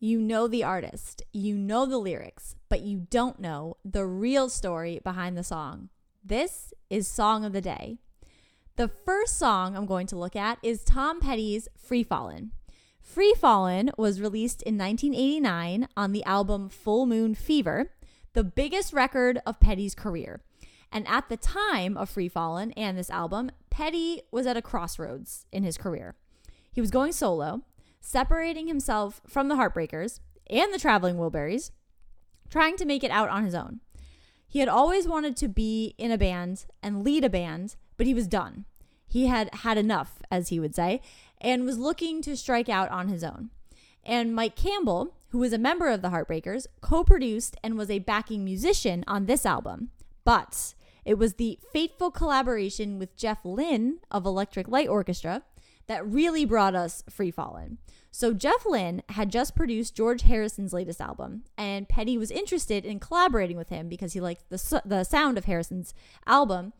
You know the artist, you know the lyrics, but you don't know the real story behind the song. This is Song of the Day. The first song I'm going to look at is Tom Petty's Free Fallin'. Free Fallin' was released in 1989 on the album Full Moon Fever, the biggest record of Petty's career. And at the time of Free Fallin' and this album, Petty was at a crossroads in his career. He was going solo, separating himself from the Heartbreakers and the Traveling Wilburys, trying to make it out on his own. He had always wanted to be in a band and lead a band, but he was done. He had had enough, as he would say, and was looking to strike out on his own. And Mike Campbell, who was a member of the Heartbreakers, co produced and was a backing musician on this album. But it was the fateful collaboration with Jeff Lynne of Electric Light Orchestra that really brought us Free Fallin'. So Jeff Lynne had just produced George Harrison's latest album, and Petty was interested in collaborating with him because he liked the the sound of Harrison's album.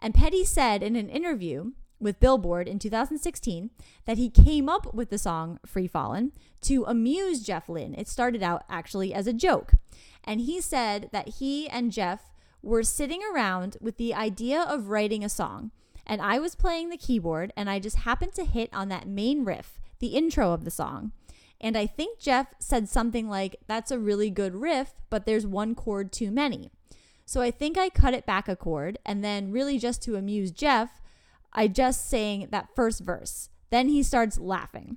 And Petty said in an interview with Billboard in 2016 that he came up with the song Free Fallin' to amuse Jeff Lynne. It started out actually as a joke. And he said that he and Jeff were sitting around with the idea of writing a song and I was playing the keyboard and I just happened to hit on that main riff, the intro of the song. And I think Jeff said something like, That's a really good riff, but there's one chord too many. So I think I cut it back a chord, and then, really just to amuse Jeff, I just sang that first verse. Then he starts laughing.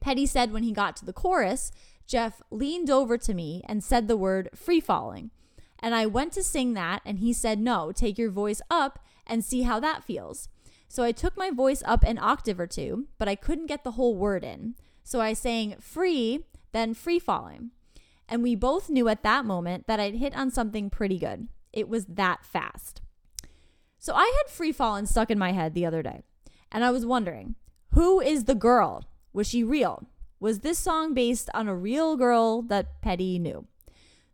Petty said when he got to the chorus, Jeff leaned over to me and said the word free falling. And I went to sing that, and he said, No, take your voice up and see how that feels. So I took my voice up an octave or two, but I couldn't get the whole word in. So I sang free, then free falling. And we both knew at that moment that I'd hit on something pretty good. It was that fast. So I had free falling stuck in my head the other day, and I was wondering who is the girl? Was she real? Was this song based on a real girl that Petty knew?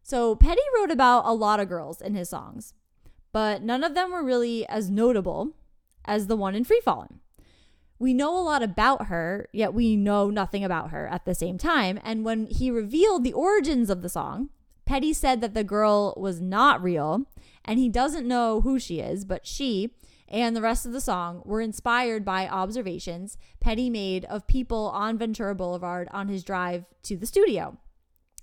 So Petty wrote about a lot of girls in his songs but none of them were really as notable as the one in Free Fallin'. We know a lot about her, yet we know nothing about her at the same time. And when he revealed the origins of the song, Petty said that the girl was not real and he doesn't know who she is, but she and the rest of the song were inspired by observations Petty made of people on Ventura Boulevard on his drive to the studio.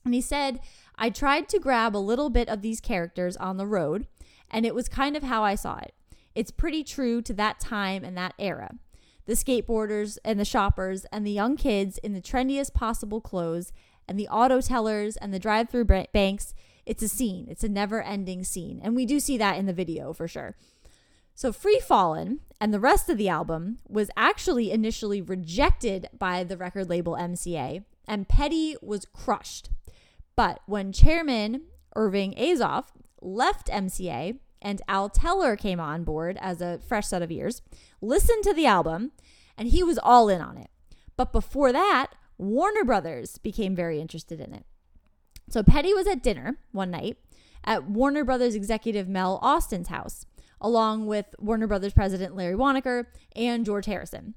And he said, I tried to grab a little bit of these characters on the road and it was kind of how I saw it. It's pretty true to that time and that era. The skateboarders and the shoppers and the young kids in the trendiest possible clothes and the auto tellers and the drive through banks. It's a scene. It's a never ending scene. And we do see that in the video for sure. So, Free Fallin' and the rest of the album was actually initially rejected by the record label MCA, and Petty was crushed. But when chairman Irving Azoff left MCA and Al Teller came on board as a fresh set of ears, listened to the album, and he was all in on it. But before that, Warner Brothers became very interested in it. So Petty was at dinner one night at Warner Brothers executive Mel Ostin's house, along with Warner Brothers president Larry Waronker and George Harrison.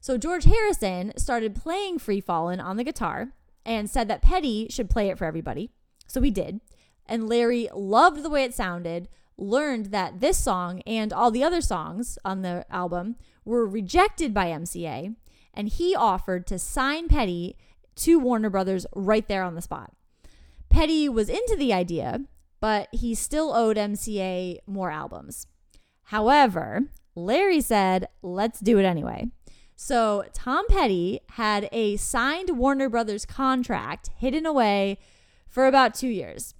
So George Harrison started playing Free Fallin' on the guitar and said that Petty should play it for everybody. So he did. And Larry loved the way it sounded, learned that this song and all the other songs on the album were rejected by MCA, and he offered to sign Petty to Warner Brothers right there on the spot. Petty was into the idea, but he still owed MCA more albums. However, Larry said, let's do it anyway. So Tom Petty had a signed Warner Brothers contract hidden away for about two years.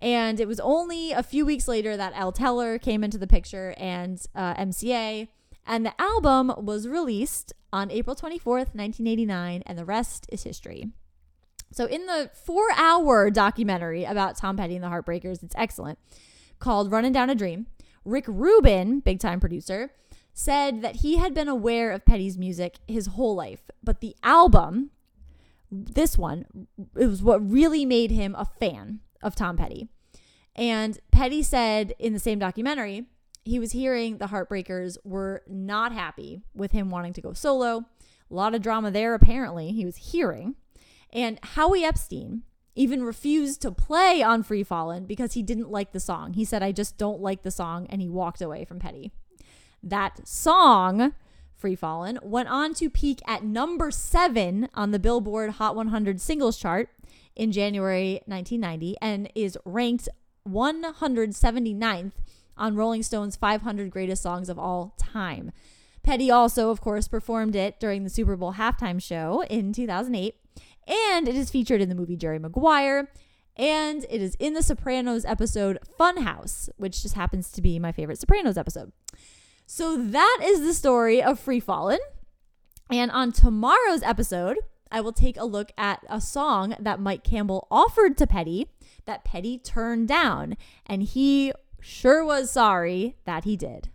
And it was only a few weeks later that Al Teller came into the picture and uh, MCA. And the album was released on April 24th, 1989, and the rest is history. So, in the four hour documentary about Tom Petty and the Heartbreakers, it's excellent, called Running Down a Dream, Rick Rubin, big time producer, said that he had been aware of Petty's music his whole life, but the album, this one, it was what really made him a fan of Tom Petty. And Petty said in the same documentary, he was hearing the Heartbreakers were not happy with him wanting to go solo. A lot of drama there, apparently, he was hearing. And Howie Epstein even refused to play on Free Fallin' because he didn't like the song. He said, I just don't like the song, and he walked away from Petty. That song, Free Fallin', went on to peak at number seven on the Billboard Hot 100 singles chart in January 1990 and is ranked 179th on Rolling Stone's 500 greatest songs of all time. Petty also, of course, performed it during the Super Bowl halftime show in 2008, and it is featured in the movie Jerry Maguire, and it is in the Sopranos episode Funhouse, which just happens to be my favorite Sopranos episode. So that is the story of Free Fallin'. And on tomorrow's episode, I will take a look at a song that Mike Campbell offered to Petty that Petty turned down. And he sure was sorry that he did.